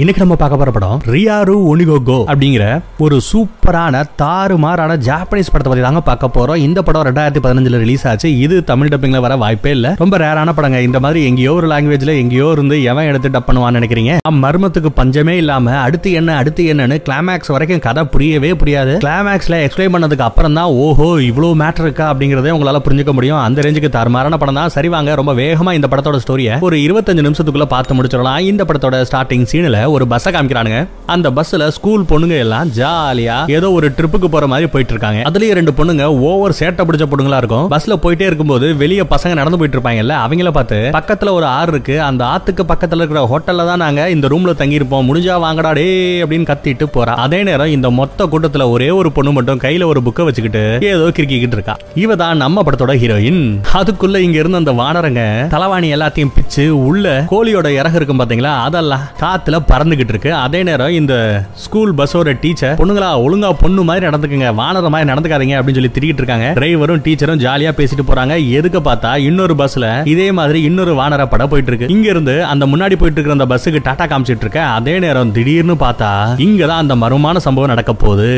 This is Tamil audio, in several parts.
இன்னைக்கு நம்ம பார்க்க போற படம் ரியாரு ஒனிகோகோ அப்படிங்கிற ஒரு சூப்பரான தாறுமாறான ஜாப்பனீஸ் படத்தை பத்தி தாங்க பார்க்க போறோம். இந்த படம் ரெண்டாயிரத்தி பதினஞ்சுல ரிலீஸ் ஆச்சு. இது தமிழ் டப்பிங்ல வர வாய்ப்பே இல்ல. ரொம்ப ரேரான படங்க. இந்த மாதிரி எங்கேயோ ஒரு லாங்குவேஜ்ல எங்கேயோ இருந்து எவன் எடுத்து டப் பண்ணுவான்னு நினைக்கிறீங்க? மர்மத்துக்கு பஞ்சமே இல்லாம அடுத்து என்ன அடுத்து என்னன்னு கிளைமேக்ஸ் வரைக்கும் கதை புரியவே புரியாது. கிளைமேக்ஸ்ல எக்ஸ்பிளைன் பண்ணதுக்கு அப்புறம் தான் ஓஹோ இவ்வளவு மேட்டர் இருக்கா அப்படிங்கறதே உங்களால புரிஞ்சுக்க முடியும். அந்த ரேஞ்சுக்கு தாறுமாறான படம் தான். சரி வாங்க ரொம்ப வேகமா இந்த படத்தோட ஸ்டோரியை ஒரு இருபத்தஞ்சு நிமிஷத்துக்குள்ள பார்த்து முடிச்சிடலாம். இந்த படத்தோட ஸ்டார்டிங் சீன்ல ஒரு பஸ்ஸை காமிக்கிறானுங்க. அந்த பஸ்ல ஸ்கூல் பொண்ணுங்க எல்லாம் ஜாலியா ஏதோ ஒரு ட்ரிப்புக்கு போற மாதிரி போயிட்டு இருக்காங்க அதுலயே ரெண்டு பொண்ணுங்க ஓவர் சேட்டை பிடிச்ச பொண்ணுங்களா இருக்கும். பஸ்ல போயிட்டே இருக்கும்போது வெளிய பசங்க நடந்து போயிட்டு இருப்பாங்கல்ல அவங்கள பார்த்து பக்கத்துல ஒரு ஆறு இருக்கு அந்த ஆத்துக்கு பக்கத்துல இருக்கிற ஹோட்டல்ல தான் நாங்க இந்த ரூம்ல தங்கி இருப்போம் முடிஞ்சா வாங்கடா டே அப்படின்னு கத்திட்டு போறா. அதே நேரம் இந்த மொத்த கூட்டத்துல ஒரே ஒரு பொண்ணு மட்டும் கையில ஒரு புக்கை வச்சுக்கிட்டு ஏதோ கிறுக்கிக்கிட்டு இருக்கா. இவ தான் நம்ம படத்தோட ஹீரோயின் அதுக்குள்ள இங்க இருந்த அந்த வானரங்க தலவாணி எல்லாத்தையும் பிச்சு உள்ள கோழியோட இறகு இருக்கும் பாத்தீங்களா? அதெல்லாம் காத்துல பறந்துகிட்டு இருக்கு. அதே நேரம் இந்த ஸ்கூல் பஸ்ஸோட டீச்சர் பொண்ணுங்களா ஒழுங்கா பொண்ணு மாதிரி நடந்துக்குங்க வானர மாதிரி நடந்துக்காதீங்க அப்படின்னு சொல்லி திரிக்கிட்டு இருக்காங்க. டிரைவரும் டீச்சரும் ஜாலியா பேசிட்டு போறாங்க. எதுக்கு பார்த்தா இன்னொரு பஸ்ல இதே மாதிரி இன்னொரு வானர படம் போயிட்டு இருக்கு. இங்க இருந்து அந்த முன்னாடி போயிட்டு இருக்கிற அந்த பஸ்ஸுக்கு டாடா காமிச்சிட்டு இருக்க. அதே நேரம் திடீர்னு பார்த்தா இங்க தான் அந்த மர்மமான சம்பவம் நடக்க போகுது.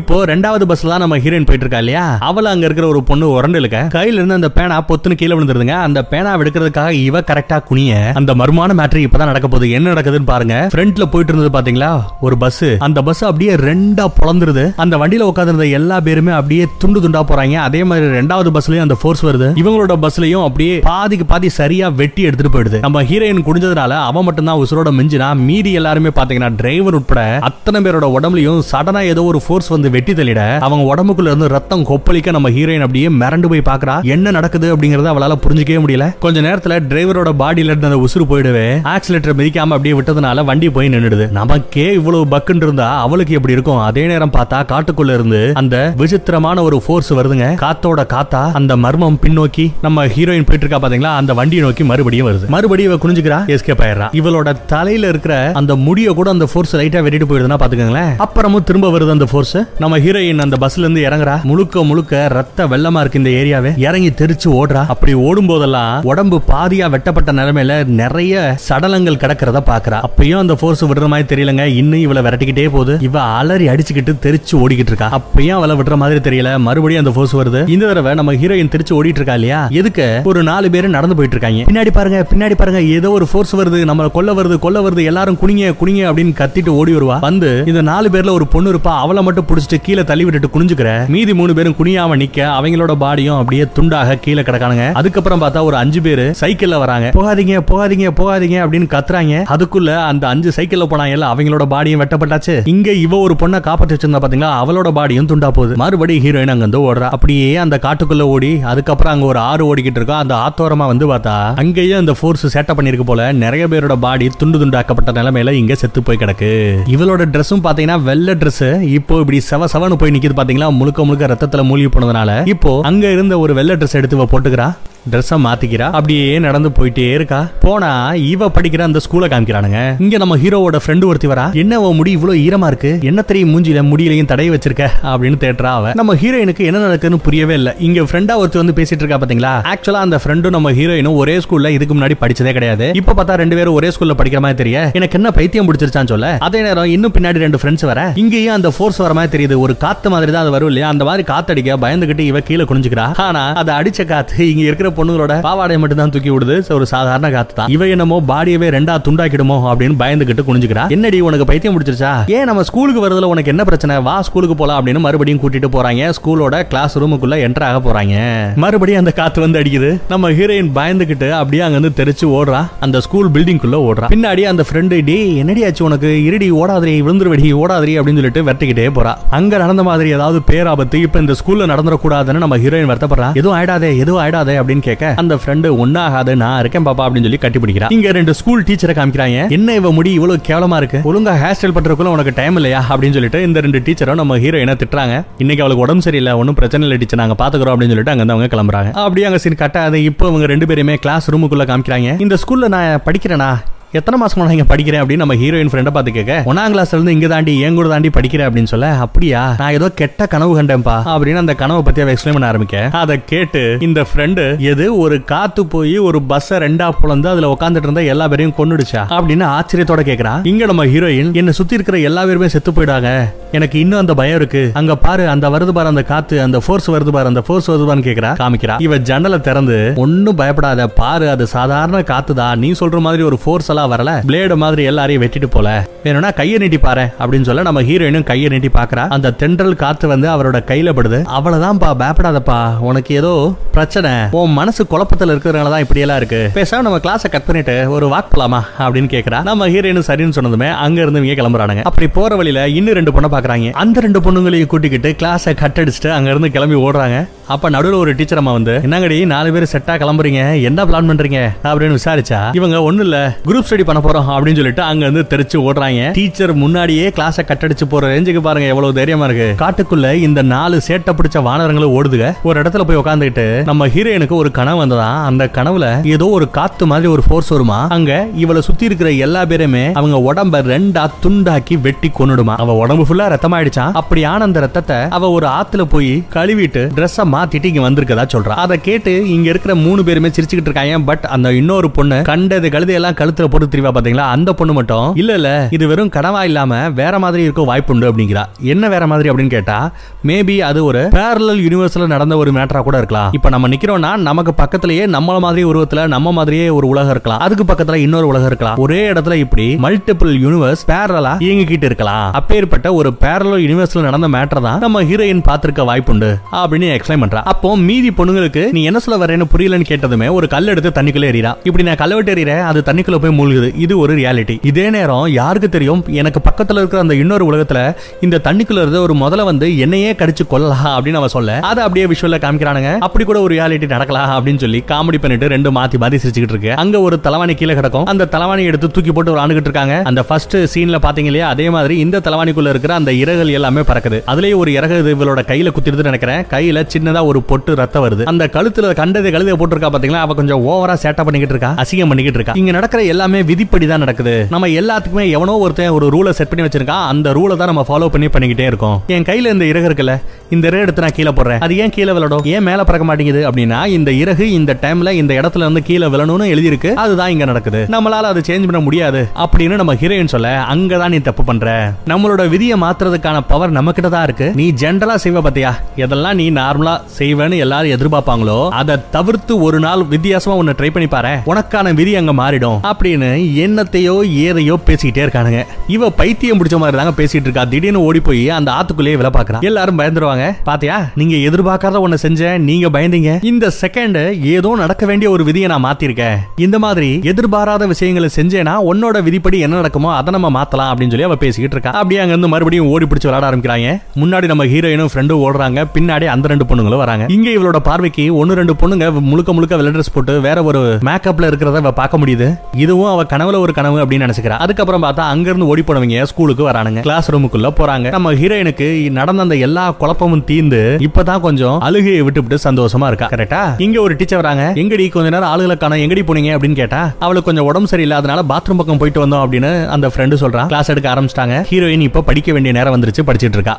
இப்போ ரெண்டாவது பஸ்ல தான் நம்ம ஹீரோயின் போயிட்டு இருக்கா இல்லையா? அவள அங்க இருக்கிற ஒரு பொண்ணு உரண்டு இருக்க கையில இருந்து அந்த பேனா பொத்துன்னு கீழே விழுந்துருதுங்க. அந்த பேனா எடுக்கிறதுக்காக இவ கரெக்டா குனிய அந்த மர்மமான மேட்ரு இப்பதான் நடக்க போகுது. என்ன நடக்குதுன்னு பாருங்க. ஃப்ரண்ட்ல போயிட்டு இருந்தது பாத்தீங்களா? ஒரு பஸ் அந்த பஸ் அப்படியே ரெண்டா பொளந்துருது. அந்த வண்டியில உட்காந்துருந்த எல்லா பேருமே அப்படியே துண்டு துண்டா போறாங்க. அதே மாதிரி ரெண்டாவது பஸ்லயும் அந்த ஃபோர்ஸ் வருது. இவங்களோட பஸ்லயும் அப்படியே பாதிக்கு பாதி சரியா வெட்டி எடுத்துட்டு போயிடுது. நம்ம ஹீரோயின் குடிஞ்சதுனால அவன் மட்டும் தான் உசுரோட மிஞ்சினா மீதி எல்லாருமே பாத்தீங்கன்னா டிரைவர் உட்பட அத்தனை பேரோட உடம்புலயும் சடனா ஏதோ ஒரு ஃபோர்ஸ் வந்து வெட்டி தள்ளிட அவங்க உடம்புக்குள்ள இருந்து ரத்தம் கொப்பளிக்க நம்ம ஹீரோயின் அப்படியே மிரண்டு போய் பாக்குறா. என்ன நடக்குது அப்படிங்கறத அவளால புரிஞ்சுக்கவே முடியல. கொஞ்ச நேரத்துல டிரைவரோட பாடியில இருந்த அந்த உசுறு போயிடவே. ஆக்சிலேட்டர் மிதிக்காம அப்படியே விட்டதுனால வண்டி போய் நின்னுடுது. நமக்கே இவ்வளவு பக்குன்னு இருந்தா அவளுக்கு எப்படி இருக்கும்? அதே நேரம் பார்த்தா காட்டுக்குள்ள இருந்து அந்த விசித்திரமான ஒரு ஃபோர்ஸ் வருதுங்க. காத்தோட காத்தா அந்த மர்மம் பின்னோக்கி நம்ம ஹீரோயின் போயிட்டு இருக்கா பாத்தீங்களா? அந்த வண்டியை நோக்கி மறுபடியும் வருது. மறுபடியும் இவ குனிஞ்சுக்கிறா எஸ்கேப் ஆயிடுறா. இவளோட தலையில இருக்கிற அந்த முடிய கூட அந்த ஃபோர்ஸ் லைட்டா வெட்டிட்டு போயிடுதுன்னா பாத்துக்கோங்களேன். அப்புறமும் திரும்ப வருது அந்த ஃபோர்ஸ் நம்ம ஹீரோயின் அந்த பஸ்ல இருந்து இறங்குறா. முழுக்க முழுக்க ரத்த வெள்ளமா இருக்கு இந்த ஏரியாவே. இறங்கி தெரிச்சு ஓடுறா. அப்படி ஓடும் போதெல்லாம் உடம்பு பாதியா வெட்டப்பட்ட நிலைமையில நிறைய சடலங்கள் கிடக்கிறத பாக்குறா. அப்பயும் அந்த ஃபோர்ஸ் விடுற மாதிரி தெரியலங்க. இன்னும் இவளை விரட்டிக்கிட்டே போகுது. இவ அலறி அடிச்சுக்கிட்டு தெரிச்சு ஓடிக்கிட்டு இருக்கா. அப்பயும் அவளை விடுற மாதிரி தெரியல. மறுபடியும் அந்த ஃபோர்ஸ் வருது. இந்த தடவை நம்ம ஹீரோயின் தெரிச்சு ஓடிட்டு இருக்கா இல்லையா? எதுக்கு? ஒரு நாலு பேர் நடந்து போயிட்டு இருக்காங்க. பின்னாடி பாருங்க பின்னாடி பாருங்க. ஏதோ ஒரு ஃபோர்ஸ் வருது. நம்ம கொல்ல வருது கொல்ல வருது. எல்லாரும் குனிங்க குனிங்க அப்படின்னு கத்திட்டு ஓடி வருவா. வந்து இந்த நாலு பேர்ல ஒரு பொண்ணு இருப்பா. அவளை மட்டும் பிடிச்சிட்டு கீழே தள்ளி விட்டுட்டு குனிஞ்சுக்கிற. மீதி மூணு பேரும் குனியாம நிக்க அவங்களோட பாடியும் அப்படியே துண்டாக கீழே கிடக்கானுங்க. அதுக்கப்புறம் பார்த்தா ஒரு அஞ்சு பேரு சைக்கிள்ல வராங்க. போகாதீங்க போகாதீங்க போகாதீங்க அப்படின்னு கத்துறாங்க. அதுக்குள்ள அந்த அஞ்சு சைக்கிள்ல போனாங்கல்ல அவங்களோட பாடியும் வெட்டப்பட்டாச்சு. இங்க இவ ஒரு பொண்ணை காப்பாற்றி வச்சிருந்தா பாத்தீங்களா? அவளோட பாடியும் துண்டா போகுது. மறுபடியும் ஹீரோயின் அங்க வந்து ஓடுறா. அப்படியே அந்த காட்டுக்குள்ள ஓடி அதுக்கப்புறம் அங்க ஒரு ஆறு ஓடிக்கிட்டு இருக்கா. அந்த ஆத்தோரமா வந்து பார்த்தா அங்கேயே அந்த ஃபோர்ஸ் சேட்டை பண்ணிருக்கு போல. நிறைய பேரோட பாடி துண்டு துண்டாக்கப்பட்ட நிலைமையில இங்க செத்து போய் கிடக்கு. இவளோட ட்ரெஸ்ஸும் பாத்தீங்கன்னா வெள்ளை ட்ரெஸ் இப்போ இப்படி செவ செவனு போய் நிக்குது பாத்தீங்களா? முழுக்க முழுக்க ரத்தத்துல மூழ்கி போனதுனால. இப்போ அங்க இருந்த ஒரு வெள்ளை ட்ரெஸ் எடுத்து போட்டுக்கிறா. ட்ரெஸ்ஸை மாத்திக்கிறா? அப்படியே நடந்து போயிட்டே இருக்கா? போனா இவ படிக்கிற அந்த ஸ்கூலை காமிக்கிறானுங்க. இங்க நம்ம ஹீரோவோட ஃப்ரெண்டு ஒருத்தி வரா. என்ன முடி இவ்வளவு ஈரமா இருக்கு? என்ன தெரியும் மூஞ்சில முடியிலையும் தடைய வச்சிருக்க? அப்படின்னு தேட்டரா அவ. நம்ம ஹீரோயினுக்கு என்ன நடக்குதுன்னு புரியவே இல்ல. இங்க ஃப்ரெண்டா ஒருத்தி வந்து பேசிட்டு இருக்கா பாத்தீங்களா? ஆக்சுவலா அந்த ஃப்ரெண்டும் நம்ம ஹீரோயினும் ஒரே ஸ்கூல்ல இதுக்கு முன்னாடி படிச்சதே கிடையாது. இப்ப பார்த்தா ரெண்டு பேரும் ஒரே ஸ்கூல்ல படிக்கிற மாதிரி தெரிய. எனக்கு என்ன பைத்தியம் பிடிச்சிருச்சான்னு சொல்ல. அதே நேரம் இன்னும் பின்னாடி ரெண்டு ஃப்ரெண்ட்ஸ் வர. இங்கேயும் அந்த ஃபோர்ஸ் வர மாதிரி தெரியுது. ஒரு காத்து மாதிரி தான் அது வரும் இல்லையா? அந்த மாதிரி காத்தடிக்க பயந்துகிட்டு இவ கீழே குனிஞ்சுக்கிறா. ஆனா அதை அடிச்ச காத்து இங்க இருக்கிற பொண்ணுங்களோட பாவாடையை மட்டும் தான் தூக்கி விடுது. ஒரு சாதாரண காத்து தான் இவ என்னமோ பாடியவே ரெண்டா துண்டாக்கிடுமோ அப்படின்னு பயந்துகிட்டு குனிஞ்சுக்கிறா. என்னடி உனக்கு பைத்தியம் முடிச்சிருச்சா ஏன் நம்ம ஸ்கூலுக்கு வரதுல உனக்கு என்ன பிரச்சனை? வா ஸ்கூலுக்கு போலாம் அப்படின்னு மறுபடியும் கூட்டிட்டு போறாங்க. ஸ்கூலோட கிளாஸ் ரூமுக்குள்ள என்டர் ஆக போறாங்க. மறுபடியும் அந்த காத்து வந்து அடிக்குது. நம்ம ஹீரோயின் பயந்துகிட்டு அப்படியே அங்க இருந்து தெரிச்சு ஓடுறா. அந்த ஸ்கூல் பில்டிங்குள்ள ஓடுறா. பின்னாடி அந்த ஃப்ரெண்டு டே என்னடி ஆச்சு உனக்கு? இருடி ஓடாதிரி விழுந்துருவடி ஓடாதிரி அப்படின்னு சொல்லிட்டு வெட்டிக்கிட்டே போறா. அங்க நடந்த மாதிரி ஏதாவது பேராபத்து இப்ப இந்த ஸ்கூல்ல நடந்துடக்கூடாதுன்னு நம்ம ஹீரோயின் வருத்தப்படுறா. எதுவும் ஆயிடாதே எதுவும் ஆயிடாதே அப்படின்னு கேட்க அந்த ஃப்ரெண்டு ஒன்னாகாது நான் இருக்கேன் பாப்பா அப்படின்னு சொல்லி கட்டி பிடிக்கிறான் இங்க ரெண்டு ஸ்கூல் டீச்சரை காமிக்கிறாங்க. என்ன இவ முடி இவ்வளவு கேவலமா இருக்கு? ஒழுங்கா ஹேர் ஸ்டைல் பண்றதுக்குள்ள உனக்கு டைம் இல்லையா? அப்படின்னு சொல்லிட்டு இந்த ரெண்டு டீச்சரும் நம்ம ஹீரோயினை திட்டுறாங்க. இன்னைக்கு அவளுக்கு உடம்பு சரியில்லை ஒன்றும் பிரச்சனை இல்லை டீச்சர் நாங்க பாத்துக்கிறோம் அப்படின்னு சொல்லிட்டு அங்க அவங்க கிளம்புறாங்க. அப்படியே அங்க சீன் கட்டாது இப்போ இவங்க ரெண்டு பேருமே கிளாஸ் ரூமுக்குள்ள காமிக்கிறாங்க. இந்த ஸ்கூல்ல நான் படிக்கிறேனா? எத்தனை மாசமா நான் இங்க படிக்கிறேன் அப்படின்னு நம்ம ஹீரோயின் ஃப்ரெண்டை பார்த்து கேட்க ஒன்னாம் கிளாஸ்ல இருந்து இங்க தாண்டி என் கூட தாண்டி படிக்கிறேன் அப்படின்னு சொல்ல அப்படியா? நான் ஏதோ கெட்ட கனவு கண்டேன்பா அப்படின்னு அந்த கனவை பத்தி அவ எக்ஸ்பிளைன் பண்ண ஆரம்பிக்க. அதை கேட்டு இந்த ஃப்ரெண்டு எது? ஒரு காத்து போய் ஒரு பஸ்ஸை ரெண்டா புலந்து அதுல உட்காந்துட்டு இருந்த எல்லா பேரையும் கொண்டுடுச்சா அப்படின்னு ஆச்சரியத்தோட கேக்குறா. இங்க நம்ம ஹீரோயின் என்ன சுத்தி இருக்கிற எல்லா பேருமே செத்து போயிடாங்க எனக்கு இன்னும் அந்த பயம் இருக்கு. அங்க பாரு அந்த வருது பாரு அந்த காத்து அந்த ஃபோர்ஸ் வருது பாரு அந்த ஃபோர்ஸ் வருது பாருன்னு கேக்குறா. காமிக்கிறா. இவ ஜன்னலை திறந்து ஒன்னும் பயப்படாத பாரு அது சாதாரண காத்துதான். நீ சொல்ற மாதிரி ஒரு ஃபோர்ஸ் எல்லாம் வரல. பிளேடு மாதிரி எல்லாரையும் வெட்டிட்டு போல. வேணும்னா கையை நீட்டி பாரு அப்படின்னு சொல்ல நம்ம ஹீரோயினும் கையை நீட்டி பாக்குறா அந்த தென்றல் காத்து வந்து அவரோட கையில படுது. அவ்வளவுதான்ப்பா பயப்படாதப்பா. உனக்கு ஏதோ பிரச்சனை. உன் மனசு குழப்பத்துல இருக்கிறதுனால தான் இப்படி எல்லாம் இருக்கு. பேசாம நம்ம கிளாஸை கட் பண்ணிட்டு ஒரு வாக் போலாமா அப்படின்னு கேக்குறா. நம்ம ஹீரோயின் சரின்னு சொன்னதுமே அங்க இருந்து இங்க கிளம்புறானுங்க. அப்படி போற வழியில இன்னும் ரெண்டு பொண்ணை பாக்குறாங்க அந்த ரெண்டு பொண்ணுங்களையும் கூட்டிக்கிட்டு கிளாஸை கட் அடிச்சுட்டு அங்க இருந்து கிளம்பி ஓடுறாங்க. அப்ப நடுவுல ஒரு டீச்சர் அம்மா வந்து என்னங்கடி நாலு பேர் செட்டா கிளம்புறீங்க? என்ன பிளான் பண்றீங்க? அப்படின்னு விசாரிச்சா இவங்க ஒண்ணு இல்ல குரூப் ஸ்டடி பண்ண போறோம் அப்படின்னு சொல்லிட்டு அங்க இருந்து தெரிச்சு ஓடுறாங்க டீச்சர் முன்னாடியே கிளாஸை கட் அடிச்சு போற ரேஞ்சுக்கு பாருங்க எவ்வளவு தைரியமா இருக்கு. காட்டுக்குள்ள இந்த நாலு சேட்டை பிடிச்ச வானரங்களும் ஓடுதுக. ஒரு இடத்துல போய் உட்காந்துக்கிட்டு நம்ம ஹீரோயினுக்கு ஒரு கனவு வந்ததா? அந்த கனவுல ஏதோ ஒரு காத்து மாதிரி ஒரு போர்ஸ் வருமா? அங்க இவளை சுத்தி இருக்கிற எல்லா பேருமே அவங்க உடம்ப ரெண்டா துண்டாக்கி வெட்டி கொன்னுடுமா? அவ உடம்பு ஃபுல்லா ரத்தமாயிடுச்சான் அப்படியான அந்த ரத்தத்தை அவ ஒரு ஆத்துல போய் கழுவிட்டு ட்ரெஸ்ஸ மாத்திட்டு இங்க வந்திருக்கதா சொல்றா. அதை கேட்டு இங்க இருக்கிற மூணு பேருமே சிரிச்சுக்கிட்டு இருக்காங்க. பட் அந்த இன்னொரு பொண்ணு கண்டது கழுதை எல்லாம் கழுத்துல போட்டு திரிவா பாத்தீங்களா? அந்த பொண்ணு மட்டும் இல்ல இல்ல இது வெறும் கனவா இல்லாம வேற மாதிரி இருக்க வாய்ப்புண்டு அப்படிங்கிறா. என்ன வேற மாதிரி அப்படின்னு கேட்டா மேபி அது ஒரு பேரலல் யூனிவர்ஸ்ல நடந்த ஒரு மேட்டரா கூட இருக்கலாம். இப்ப நம்ம நிக்கிறோம்னா நமக்கு பக்கத்திலேயே நம்மள மாதிரி உருவத்துல நம்ம மாதிரியே ஒரு உலகம் இருக்கலாம். அதுக்கு பக்கத்துல இன்னொரு உலகம் இருக்கலாம். ஒரே இடத்துல இப்படி மல்டிபிள் யூனிவர்ஸ் பேரலா இயங்கிக்கிட்டு இருக்கலாம். அப்பேற்பட்ட ஒரு பேரலல் யூனிவர்ஸ்ல நடந்த மேட்டர் தான் நம்ம ஹீரோயின் பார்த்திருக்க வாய்ப்புண்டு அப்படின்னு எக்ஸ்பிளைன் பண்றா. அப்போ மீதி பொண்ணுங்களுக்கு நீ என்ன சொல்ல வரேன்னு புரியலன்னு கேட்டதுமே ஒரு கல் எடுத்து தண்ணிக்குள்ள எறிறா. இப்படி நான் கல்ல விட்டு எறிறேன் அது தண்ணிக்குள்ள போய் மூழ்குது. இது ஒரு ரியாலிட்டி இதே நேரம் யாருக்கு தெரியும்? எனக்கு பக்கத்துல இருக்கிற அந்த இன்னொரு உலகத்துல இந்த தண்ணிக்குள்ள இருந்து ஒரு முதல்ல வந்து என்னையே கடிச்சு கொல்லலாம் அப்படின்னு அவன் சொல்ல அதை அப்படியே விஷுவல்ல காமிக்கிறானுங்க. அப்படி கூட ஒரு ரியாலிட்டி நடக்கலாம் அப்படின்னு சொல்லி காமெடி பண்ணிட்டு ரெண்டு மாத்தி மாத்தி சிரிச்சுக்கிட்டு இருக்கு. அங்க ஒரு தலைவாணி கீழே கிடக்கும். அந்த தலைவாணி எடுத்து தூக்கி போட்டு ஒரு அணுகிட்டு இருக்காங்க. அந்த ஃபர்ஸ்ட் சீன்ல பாத்தீங்க இல்லையா அதே மாதிரி இந்த தலைவாணிக்குள்ள இருக்கிற அந்த இறகுகள் எல்லாமே பறக்குது. அதுலயே ஒரு இறகு இவளோட கையில குத்திடுது நினைக்கிறேன். கையில சின்ன சின்னதா ஒரு பொட்டு ரத்தம் வருது. அந்த கழுத்துல கண்டது கழுதை போட்டிருக்கா பாத்தீங்களா? அவ கொஞ்சம் ஓவரா சேட்டா பண்ணிக்கிட்டு இருக்கா? அசிங்கம் பண்ணிக்கிட்டு இருக்கா? இங்க நடக்கிற எல்லாமே விதிப்படி தான் நடக்குது. நம்ம எல்லாத்துக்குமே எவனோ ஒருத்தன் ஒரு ரூலை செட் பண்ணி வச்சிருக்கான் அந்த ரூலை தான் நம்ம ஃபாலோ பண்ணி பண்ணிக்கிட்டே இருக்கோம். என் கையில இந்த இறகு இருக்குல்ல இந்த இறகு எடுத்து நான் கீழே போடுறேன். அது ஏன் கீழே விழடும் ஏன் மேல பறக்க மாட்டேங்குது? அப்படின்னா இந்த இறகு இந்த டைம்ல இந்த இடத்துல வந்து கீழே விழணும்னு எழுதியிருக்கு. அதுதான் இங்க நடக்குது. நம்மளால அதை சேஞ்ச் பண்ண முடியாது. அப்படின்னு நம்ம ஹீரோயின் சொல்ல அங்கதான் நீ தப்பு பண்ற. நம்மளோட விதியை மாத்துறதுக்கான பவர் நம்ம கிட்ட தான் இருக்கு. நீ ஜென்ரலா செய்வ பாத்தியா? இதெல்லாம் நீ நார்மலா செய்வேன்னு எல்லாரும் எதிர்பார்ப்பாங்களோ அதை தவிர்த்து ஒரு நாள் வித்தியாசமா ஒன்னு ட்ரை பண்ணி பாரு உனக்கான விதி அங்க மாறிடும். அப்படின்னு என்னத்தையோ ஏதையோ பேசிக்கிட்டே இருக்கானுங்க. இவ பைத்தியம் பிடிச்ச மாதிரி தாங்க பேசிட்டு இருக்கா. திடீர்னு ஓடி போய் அந்த ஆத்துக்குள்ளேயே விலை பாக்குறா எல்லாரும் பயந்துருவாங்க. பாத்தியா? நீங்க எதிர்பார்க்காத ஒண்ணு செஞ்சேன் நீங்க பயந்தீங்க. இந்த செகண்ட் ஏதோ நடக்க வேண்டிய ஒரு விதியை நான் மாத்திருக்கேன். இந்த மாதிரி எதிர்பாராத விஷயங்களை செஞ்சேனா உன்னோட விதிப்படி என்ன நடக்குமோ அதை நம்ம மாத்தலாம் அப்படின்னு சொல்லி அவ பேசிக்கிட்டு இருக்கா. அப்படியே அங்க இருந்து மறுபடியும் ஓடி பிடிச்சு விளையாட ஆரம்பிக்கிறாங்க. முன்னாடி நம்ம ஹீரோயினும் ஃப்ரெண்டும் ஓடுறாங்க. பின்னாடி அந்த ரெண்டு பொண்ணுங்களும் வராங்க. இங்க இவளோட பார்வைக்கு ஒன்னு ரெண்டு பொண்ணுங்க முழுக்க முழுக்க வெள்ள ட்ரெஸ் போட்டு வேற ஒரு மேக்கப்ல இருக்கிறத அவ பார்க்க முடியுது. இதுவும் அவ கனவுல ஒரு கனவு அப்படின்னு நினைச்சுக்கிறா. அதுக்கப்புறம் பார்த்தா அங்க இருந்து ஓடி போனவங்க ஸ்கூலுக்கு வரானுங்க. கிளாஸ் ரூமுக்குள்ள போறாங்க. நம்ம ஹீரோயினுக்கு நடந்த அந்த எல்லா குழப்பமும் தீர்ந்து இப்பதான் கொஞ்சம் அழுகையை விட்டுவிட்டு சந்தோஷமா இருக்கா. கரெக்டா இங்க ஒரு டீச்சர் வராங்க. எங்கடி கொஞ்ச நேரம் ஆளுகளை காண எங்கடி போனீங்க அப்படின்னு கேட்டா அவளுக்கு கொஞ்சம் உடம்பு சரியில்லை அதனால பாத்ரூம் பக்கம் போயிட்டு வந்தோம் அப்படின்னு அந்த ஃப்ரெண்டு சொல்றான் கிளாஸ் எடுக்க ஆரம்பிச்சிட்டாங்க. ஹீரோயின் இப்ப படிக்க வேண்டிய நேரம் வந்துருச்சு படிச்சிட்டு இருக்கா.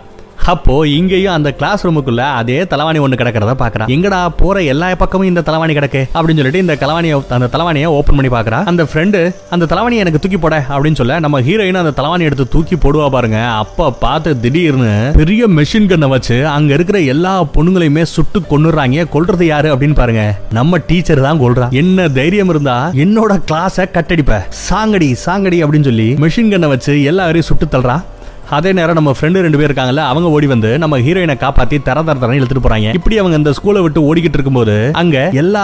அப்போ இங்கேயும் அந்த கிளாஸ் ரூமுக்குள்ள அதே தலைவாணி ஒண்ணு கிடக்கிறத பாக்குறா. எங்கடா போற எல்லா பக்கமும் இந்த தலவாணி கிடக்கு? அப்படின்னு சொல்லிட்டு இந்த தலைவாணியை அந்த தலவாணியை ஓபன் பண்ணி பாக்குறா. அந்த ஃப்ரெண்டு அந்த தலவாணியை எனக்கு தூக்கி போட அப்படின்னு சொல்ல நம்ம ஹீரோயின் அந்த தலவாணி எடுத்து தூக்கி போடுவா பாருங்க. அப்ப பார்த்து திடீர்னு பெரிய மெஷின் கண்ணை வச்சு அங்க இருக்கிற எல்லா பொண்ணுங்களையுமே சுட்டு கொண்டுறாங்க கொல்றது யாரு அப்படின்னு பாருங்க. நம்ம டீச்சர் தான் கொல்றா. என்ன தைரியம் இருந்தா என்னோட கிளாஸ கட்டடிப்ப. சாங்கடி சாங்கடி அப்படின்னு சொல்லி மெஷின் கண்ணை வச்சு எல்லாரையும் சுட்டு தள்ளுறா. அதே நேரம் நம்ம ஃப்ரெண்டு ரெண்டு பேர் இருக்காங்கல்ல அவங்க ஓடி வந்து நம்ம ஹீரோயினை காப்பாத்தி தர தர தரன்னு இழுத்துட்டு போறாங்க. இப்படி அவங்க இந்த ஸ்கூலை விட்டு ஓடிக்கிட்டு இருக்கும்போது அங்க எல்லா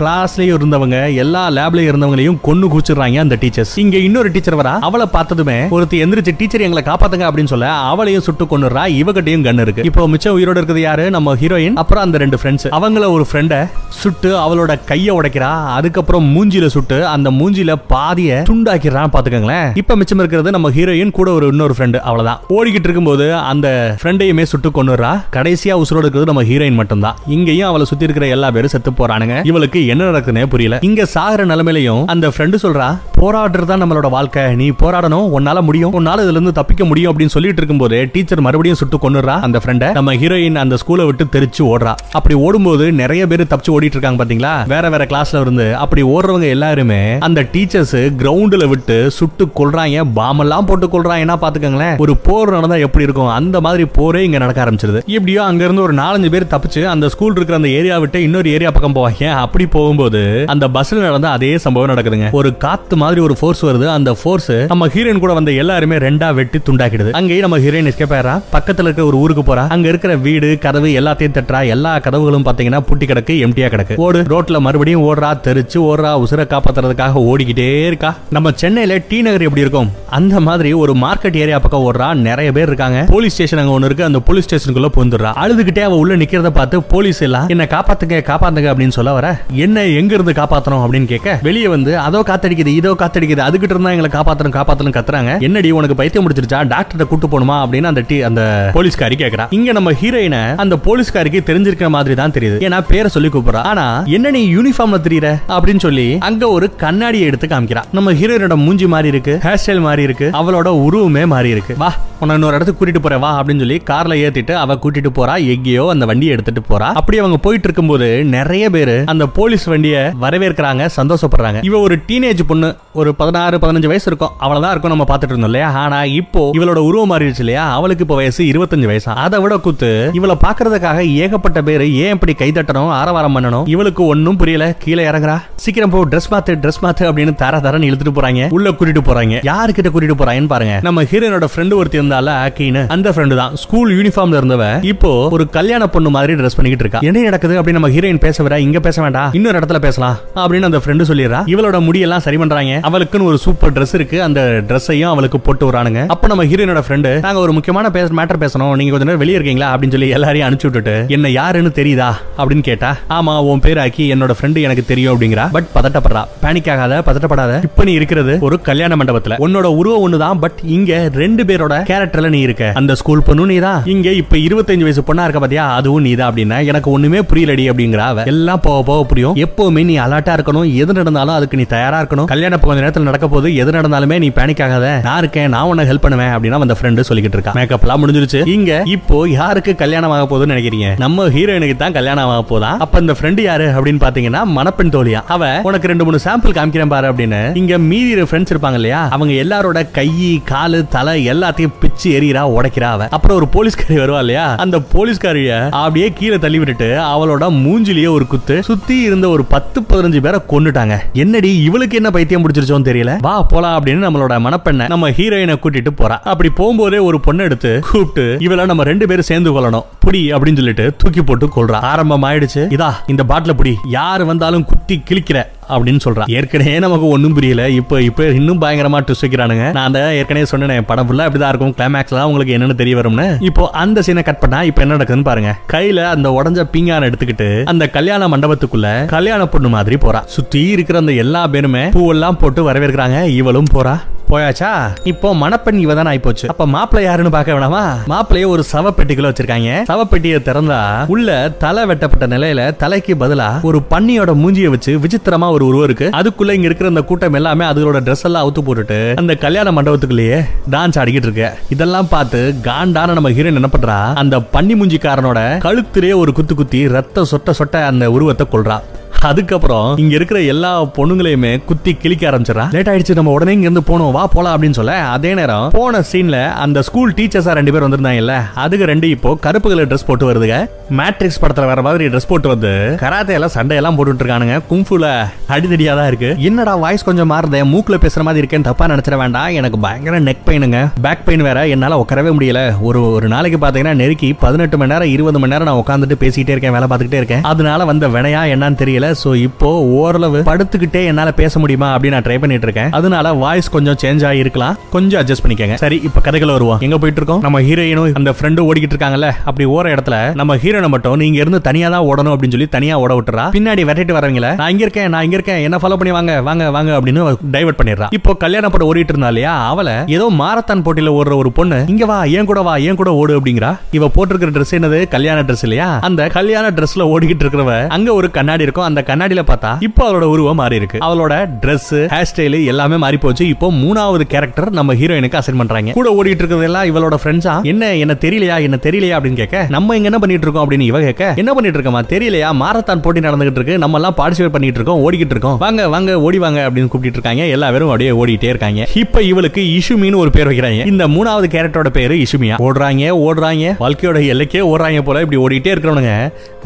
கிளாஸ்லயும் இருந்தவங்க எல்லா லேப்லயும் இருந்தவங்களையும் கொன்னு குச்சிடுறாங்க அந்த டீச்சர்ஸ் இங்க இன்னொரு டீச்சர் வரா அவளை பார்த்ததுமே ஒருத்தி எந்திரிச்சு டீச்சர் எங்களை காப்பாத்துங்க அப்படின்னு சொல்ல அவளையும் சுட்டு கொண்டுறா இவகிட்டையும் கன் இருக்கு. இப்போ மிச்சம் உயிரோட இருக்குது யாரு? நம்ம ஹீரோயின் அப்புறம் அந்த ரெண்டு ஃப்ரெண்ட்ஸ் அவங்கள ஒரு ஃப்ரெண்டை சுட்டு அவளோட கையை உடைக்கிறா அதுக்கப்புறம் மூஞ்சில சுட்டு அந்த மூஞ்சில பாதிய துண்டாக்கிறான்னு பாத்துக்கோங்களேன் இப்ப மிச்சம் இருக்கிறது நம்ம ஹீரோயின் கூட ஒரு இன்னொரு ஃப்ரெண்டு அவ்வளவுதான். தான் ஓடிக்கிட்டு இருக்கும்போது அந்த ஃப்ரெண்டையுமே சுட்டு கொண்டுறா கடைசியா உசுரோடு இருக்கிறது நம்ம ஹீரோயின் மட்டும்தான். இங்கேயும் அவளை சுத்தி இருக்கிற எல்லா பேரும் செத்து போறானுங்க. இவளுக்கு என்ன நடக்குதுன்னே புரியல. இங்க சாகிற நிலைமையிலையும் அந்த ஃப்ரெண்டு சொல்றா போராடுறது தான் நம்மளோட வாழ்க்கை. நீ போராடணும் உன்னால முடியும். உன்னால இதுல இருந்து தப்பிக்க முடியும் அப்படின்னு சொல்லிட்டு இருக்கும்போது டீச்சர் மறுபடியும் சுட்டு கொண்டுறா அந்த ஃப்ரெண்டை நம்ம ஹீரோயின் அந்த ஸ்கூலை விட்டு தெரிச்சு ஓடுறா. அப்படி ஓடும்போது நிறைய பேர் தப்பிச்சு ஓடிட்டு இருக்காங்க பாத்தீங்களா? வேற வேற கிளாஸ்ல இருந்து அப்படி ஓடுறவங்க எல்லாருமே அந்த டீச்சர்ஸ் கிரவுண்டுல விட்டு சுட்டு கொள்றாங்க பாமெல்லாம் போட்டு கொள்றாங்கன்னா பாத்துக்கோங்களேன். ஒரு போர் நடந்தா எப்படி இருக்கும்? அந்த மாதிரி போரே இங்க நடக்க ஆரம்பிச்சிருது. இப்படியோ அங்க இருந்து ஒரு நாலஞ்சு பேர் தப்பிச்சு அந்த ஸ்கூல் இருக்கிற அந்த ஏரியா விட்டு இன்னொரு ஏரியா பக்கம் போவாங்க. அப்படி போகும்போது அந்த பஸ்ல நடந்த அதே சம்பவம் நடக்குதுங்க. ஒரு காத்து மாதிரி ஒரு ஃபோர்ஸ் வருது. அந்த ஃபோர்ஸ் நம்ம ஹீரோயின் கூட வந்த எல்லாருமே ரெண்டா வெட்டி துண்டாக்கிடுது. அங்கேயே நம்ம ஹீரோயின் எஸ்கேப் ஆயிரா பக்கத்துல இருக்க ஒரு ஊருக்கு போறா. அங்க இருக்கிற வீடு கதவு எல்லாத்தையும் தட்டுறா. எல்லா கதவுகளும் பாத்தீங்கன்னா புட்டி கிடக்கு எம்டியா கிடக்கு. ஓடு. ரோட்ல மறுபடியும் ஓடுறா தெரிச்சு ஓடுறா உசுர காப்பாத்துறதுக்காக ஓடிக்கிட்டே இருக்கா. நம்ம சென்னையில டி நகர் எப்படி இருக்கும்? அந்த மாதிரி ஒரு மார்க்கெட் ஏரியா பக்கம் ஓடுற. நிறைய பேர் இருக்காங்க. போலீஸ் ஸ்டேஷன் அங்க ஒன்னு இருக்கு அந்த போலீஸ் ஸ்டேஷனுக்குள்ள போந்துடுறா. அழுதுகிட்டே அவ உள்ள நிக்கிறத பார்த்து போலீஸ் எல்லாம் என்ன காப்பாத்துங்க காப்பாத்துங்க அப்படின்னு சொல்ல வர என்ன எங்க இருந்து காப்பாத்தணும்? அப்படின்னு கேட்க வெளியே வந்து அதோ காத்தடிக்குது இதோ காத்தடிக்குது அதுகிட்ட இருந்தா எங்களை காப்பாத்தணும் காப்பாத்தணும் கத்துறாங்க. என்னடி உனக்கு பைத்தியம் முடிச்சிருச்சா டாக்டர் கூட்டு போகணுமா? அப்படின்னு அந்த அந்த போலீஸ்காரி கேக்குறா. இங்க நம்ம ஹீரோயினை அந்த போலீஸ்காரிக்கு தெரிஞ்சிருக்கிற மாதிரி தான் தெரியுது. ஏன்னா பேரை சொல்லி கூப்பிடுறா. ஆனா என்ன நீ யூனிஃபார்ம்ல தெரியற? அப்படின்னு சொல்லி அங்க ஒரு கண்ணாடியை எடுத்து காமிக்கிறா. நம்ம ஹீரோயினோட மூஞ்சி மாறி இருக்கு ஹேர் ஸ்டைல் மாறி இருக்கு அவளோட உருவமே மாறி இருக்கு. வா உன்னை இன்னொரு இடத்துக்கு கூட்டிட்டு போறேன் வா அப்படின்னு சொல்லி கார்ல ஏத்திட்டு அவ கூட்டிட்டு போறா எங்கேயோ அந்த வண்டியை எடுத்துட்டு போறா. அப்படி அவங்க போயிட்டு இருக்கும்போது நிறைய பேரு அந்த போலீஸ் வண்டியை வரவேற்கிறாங்க சந்தோஷப்படுறாங்க. இவ ஒரு டீனேஜ் பொண்ணு ஒரு பதினாறு பதினஞ்சு வயசு இருக்கும். அவ்வளவுதான் இருக்கும் நம்ம பார்த்துட்டு இருந்தோம் இல்லையா? ஆனா இப்போ இவளோட உருவம் மாறிடுச்சு இல்லையா? அவளுக்கு இப்போ வயசு இருபத்தஞ்சு வயசா. அதை விட குத்து இவளை பாக்குறதுக்காக ஏகப்பட்ட பேரு ஏன் இப்படி கைதட்டணும் ஆரவாரம் பண்ணணும்? இவளுக்கு ஒன்னும் புரியல. கீழே இறங்குறா. சீக்கிரம் போ ட்ரெஸ் மாத்து ட்ரெஸ் மாத்து அப்படின்னு தர தரன்னு இழுத்துட்டு போறாங்க. உள்ள கூட்டிட்டு போறாங்க. யாருக்கிட்ட கூட்டிட்டு போறாங்கன்னு பாருங்க. நம்ம ஹீரோனோட ஃப்ரெண்டு ஒருத்தி இருந்தால ஆக்கின்னு அந்த ஃப்ரெண்டு தான். ஸ்கூல் யூனிஃபார்ம்ல இருந்தவ இப்போ ஒரு கல்யாண பொண்ணு மாதிரி ட்ரெஸ் பண்ணிக்கிட்டு இருக்கா. என்ன நடக்குது? அப்படின்னு நம்ம ஹீரோயின் பேச வர இங்க பேச வேண்டாம். இன்னொரு இடத்துல பேசலாம். அப்படின்னு அந்த ஃப்ரெண்டு சொல்லிடுறா. இவளோட முடியெல்லாம் சரி பண்றாங்க. அவளுக்குன்னு ஒரு சூப்பர் ட்ரெஸ் இருக்கு. அந்த ட்ரெஸ்ஸையும் அவளுக்கு போட்டு வரானுங்க அப்ப நம்ம ஹீரோயினோட ஃப்ரெண்டு நாங்க ஒரு முக்கியமான பேச மேட்டர் பேசணும். நீங்க கொஞ்ச நேரம் வெளியே இருக்கீங்களா? அப்படின்னு சொல்லி எல்லாரையும் அனுப்பிச்சு விட்டுட்டு என்ன யாருன்னு தெரியுதா? அப்படின்னு கேட்டா ஆமா உன் பேர் ஆக்கி என்னோட ஃப்ரெண்டு எனக்கு தெரியும். அப்படிங்கிறா. பட் பதட்டப்படுறா. பேனிக் ஆகாத பதட்டப்படாத. இப்ப நீ இருக்கிறது ஒரு கல்யாண மண்டபத்துல. உன்னோட உருவம் ஒண்ணுதான் பட் இங்க ரெண்டு பேரோட கேரக்டர்ல நீ இருக்க. அந்த ஸ்கூல் பொண்ணு நீ தான் இங்க இப்ப இருபத்தஞ்சு வயசு பொண்ணா இருக்க பாத்தியா? அதுவும் நீ தான் அப்படின்னா எனக்கு ஒண்ணுமே புரியலடி அப்படிங்கிற எல்லாம் போக போக புரியும். எப்பவுமே நீ அலர்ட்டா இருக்கணும். எது நடந்தாலும் அதுக்கு நீ தயாரா இருக்கணும். கல்யாணம் கொஞ்ச நேரத்துல நடக்க போது எது நடந்தாலுமே நீ பேனிக் ஆகாத. நான் இருக்கேன் நான் உனக்கு ஹெல்ப் பண்ணுவேன் அப்படின்னா அந்த ஃப்ரெண்டு சொல்லிக்கிட்டு இருக்கா. மேக்கப் எல்லாம் முடிஞ்சிருச்சு. இங்க இப்போ யாருக்கு கல்யாணம் ஆக போகுதுன்னு நினைக்கிறீங்க? நம்ம ஹீரோயினுக்கு தான் கல்யாணம் ஆக போதா அப்ப இந்த ஃப்ரெண்டு யாரு அப்படின்னு பாத்தீங்கன்னா மணப்பெண் தோழியா. அவ உனக்கு ரெண்டு மூணு சாம்பிள் காமிக்கிறேன் பாரு அப்படின்னு. இங்க மீதி ஃப்ரெண்ட்ஸ் இருப்பாங்க இல்லையா? அவங்க எல்லாரோட கை காலு தலை எல்லாத்தையும் பிச்சு எரியறா உடைக்கிறா அவ அப்புறம் ஒரு போலீஸ்காரி வருவா இல்லையா? அந்த போலீஸ்காரிய அப்படியே கீழே தள்ளி விட்டுட்டு அவளோட மூஞ்சிலேயே ஒரு குத்து. சுத்தி இருந்த ஒரு பத்து பதினஞ்சு பேரை கொன்னுட்டாங்க. என்னடி இவளுக்கு என்ன பைத்தியம் பிடிச்சிருச்சோன்னு தெரியல? வா போலாம் அப்படின்னு நம்மளோட மனப்பெண்ணை நம்ம ஹீரோயினை கூட்டிட்டு போறா. அப்படி போகும்போதே ஒரு பொண்ணு எடுத்து கூப்பிட்டு இவள நம்ம ரெண்டு பேரும் சேர்ந்து கொள்ளணும் புடி அப்படின்னு சொல்லிட்டு தூக்கி போட்டு கொள்றா ஆரம்பம் ஆயிடுச்சு இதா இந்த பாட்டில புடி. யாரு வந்தாலும் குத்தி கிழிக்கிற அப்படின்னு சொல்றான் ஏற்கனவே நமக்கு ஒன்றும் புரியல. இப்போ இப்போ இன்னும் பயங்கரமா ட்விஸ்ட் வைக்கிறானுங்க. நான் அந்த ஏற்கனவே சொன்னேன் படம் ஃபுல்லா இப்படிதான் இருக்கும். கிளைமேக்ஸ்ல உங்களுக்கு என்னன்னு தெரிய வரும்னு. இப்போ அந்த சீனை கட் பண்ணா இப்போ என்ன நடக்குதுன்னு பாருங்க. கையில அந்த உடஞ்ச பீங்கான எடுத்துக்கிட்டு அந்த கல்யாண மண்டபத்துக்குள்ள கல்யாண பொண்ணு மாதிரி போறா. சுத்தி இருக்கிற அந்த எல்லா பேருமே பூவெல்லாம் போட்டு வரவேற்கிறாங்க. இவளும் போறா. போயாச்சா? இப்போ மணப்பெண் இவ தான் ஆயிப்போச்சு. அப்ப மாப்பிள்ள யாருன்னு பாக்க வேணாமா? மாப்பிள்ளைய ஒரு சவப்பெட்டிக்குள்ள வச்சிருக்காங்க. சவப்பெட்டியை திறந்தா உள்ள தலை வெட்டப்பட்ட நிலையில தலைக்கு பதிலா ஒரு பன்னியோட மூஞ்சியை வச்சு விசித்திரமா ஒரு உருவம் இருக்கு. அதுக்குள்ள இங்க இருக்கிற அந்த கூட்டம் எல்லாமே அதோட ட்ரெஸ் எல்லாம் அவுத்து போட்டுட்டு அந்த கல்யாண மண்டபத்துக்குள்ளேயே டான்ஸ் ஆடிக்கிட்டு இருக்கு. இதெல்லாம் பார்த்து காண்டான நம்ம ஹீரோயின் என்ன பண்றா? அந்த பன்னி மூஞ்சிக்காரனோட கழுத்திலேயே ஒரு குத்து குத்தி ரத்த சொட்ட சொட்ட அந்த உருவத்தை கொள்றா அதுக்கப்புறம் இங்க இருக்கிற எல்லா பொண்ணுங்களையுமே குத்தி கிழிக்க ஆரம்பிச்சிடறா. லேட் ஆயிடுச்சு நம்ம உடனே இங்க இருந்து போனோம் வா போலாம் அப்படின்னு சொல்ல அதே நேரம் போன சீன்ல அந்த ஸ்கூல் டீச்சர்ஸா ரெண்டு பேர் வந்திருந்தாங்கல்ல அதுக்கு ரெண்டு இப்போ கருப்பு கலர் ட்ரெஸ் போட்டு வருதுங்க. மேட்ரிக்ஸ் படத்துல வர மாதிரி ட்ரெஸ் போட்டு வந்து கராத்தே எல்லாம் சண்டை எல்லாம் போட்டுட்டு இருக்கானுங்க. கும்ஃபுல அடிதடியா தான் இருக்கு. என்னடா வாய்ஸ் கொஞ்சம் மாறுதே. மூக்குல பேசுற மாதிரி இருக்கேன்னு தப்பா நினைச்சிட வேண்டாம். எனக்கு பயங்கர நெக் பெயினுங்க பேக் பெயின் வேற. என்னால உட்காரவே முடியல. ஒரு ஒரு நாளைக்கு பாத்தீங்கன்னா நெருக்கி பதினெட்டு மணி நேரம் இருபது மணி நேரம் நான் உட்காந்துட்டு பேசிக்கிட்டே இருக்கேன் வேலை பார்த்துக்கிட்டே இருக்கேன். அதனால வந்த வினையா என்னன்னு தெரியல. இல்ல சோ இப்போ ஓரளவு படுத்துக்கிட்டே என்னால பேச முடியுமா அப்படின்னு நான் ட்ரை பண்ணிட்டு இருக்கேன் அதனால வாய்ஸ் கொஞ்சம் சேஞ்ச் ஆகிருக்கலாம் கொஞ்சம் அட்ஜஸ்ட் பண்ணிக்கங்க. சரி இப்ப கதைகளை வருவோம். எங்க போயிட்டு இருக்கோம் நம்ம ஹீரோயினும் அந்த ஃப்ரெண்டு ஓடிக்கிட்டு இருக்காங்கல்ல? அப்படி ஓர இடத்துல நம்ம ஹீரோனை மட்டும் நீங்க இருந்து தனியா தான் ஓடணும் அப்படின்னு சொல்லி தனியா ஓட விட்டுறா. பின்னாடி விரட்டிட்டு வரவங்கள நான் இங்க இருக்கேன் நான் இங்க இருக்கேன் என்ன ஃபாலோ பண்ணி வாங்க வாங்க வாங்க அப்படின்னு டைவர்ட் பண்ணிடுறா. இப்போ கல்யாணம் படம் ஓடிட்டு இருந்தா இல்லையா? அவளை ஏதோ மாரத்தான் போட்டியில ஓடுற ஒரு பொண்ணு இங்க வா ஏன் கூட வா ஏன் கூட ஓடு அப்படிங்கிறா. இவ போட்டிருக்கிற ட்ரெஸ் என்னது? கல்யாண ட்ரெஸ் இல்லையா? அந்த கல்யாண ட்ரெஸ்ல ஓடிக்கிட்டு இருக்கிறவ அங்க ஒரு கண்ணாடி இருக்கும். அந்த அந்த கண்ணாடியில பார்த்தா இப்போ அவளோட உருவம் மாறி இருக்கு. அவளோட ட்ரெஸ் ஹேர் ஸ்டைல் எல்லாமே மாறி போச்சு. இப்போ மூணாவது கேரக்டர் நம்ம ஹீரோயினுக்கு அசைன் பண்றாங்க. கூட ஓடிட்டு இருக்கிறதெல்லாம் இவளோட ஃப்ரெண்ட்ஸா என்ன என்ன தெரியலையா என்ன தெரியலையா அப்படின்னு கேட்க நம்ம இங்க என்ன பண்ணிட்டு இருக்கோம் அப்படின்னு இவ கேட்க என்ன பண்ணிட்டு இருக்கோமா தெரியலையா? மாரத்தான் போட்டி நடந்துகிட்டு இருக்கு. நம்ம எல்லாம் பார்ட்டிசிபேட் பண்ணிட்டு இருக்கோம் ஓடிக்கிட்டு இருக்கோம். வாங்க வாங்க ஓடி வாங்க அப்படின்னு கூப்பிட்டு இருக்காங்க. எல்லா பேரும் அப்படியே ஓடிட்டே இருக்காங்க. இப்போ இவளுக்கு இஷுமின்னு ஒரு பேர் வைக்கிறாங்க. இந்த மூணாவது கேரக்டரோட பேரு இஷுமியா ஓடுறாங்க ஓடுறாங்க. வாழ்க்கையோட எல்லைக்கே ஓடுறாங்க போல இப்படி ஓடிட்டே இருக்கிறவனுங்க.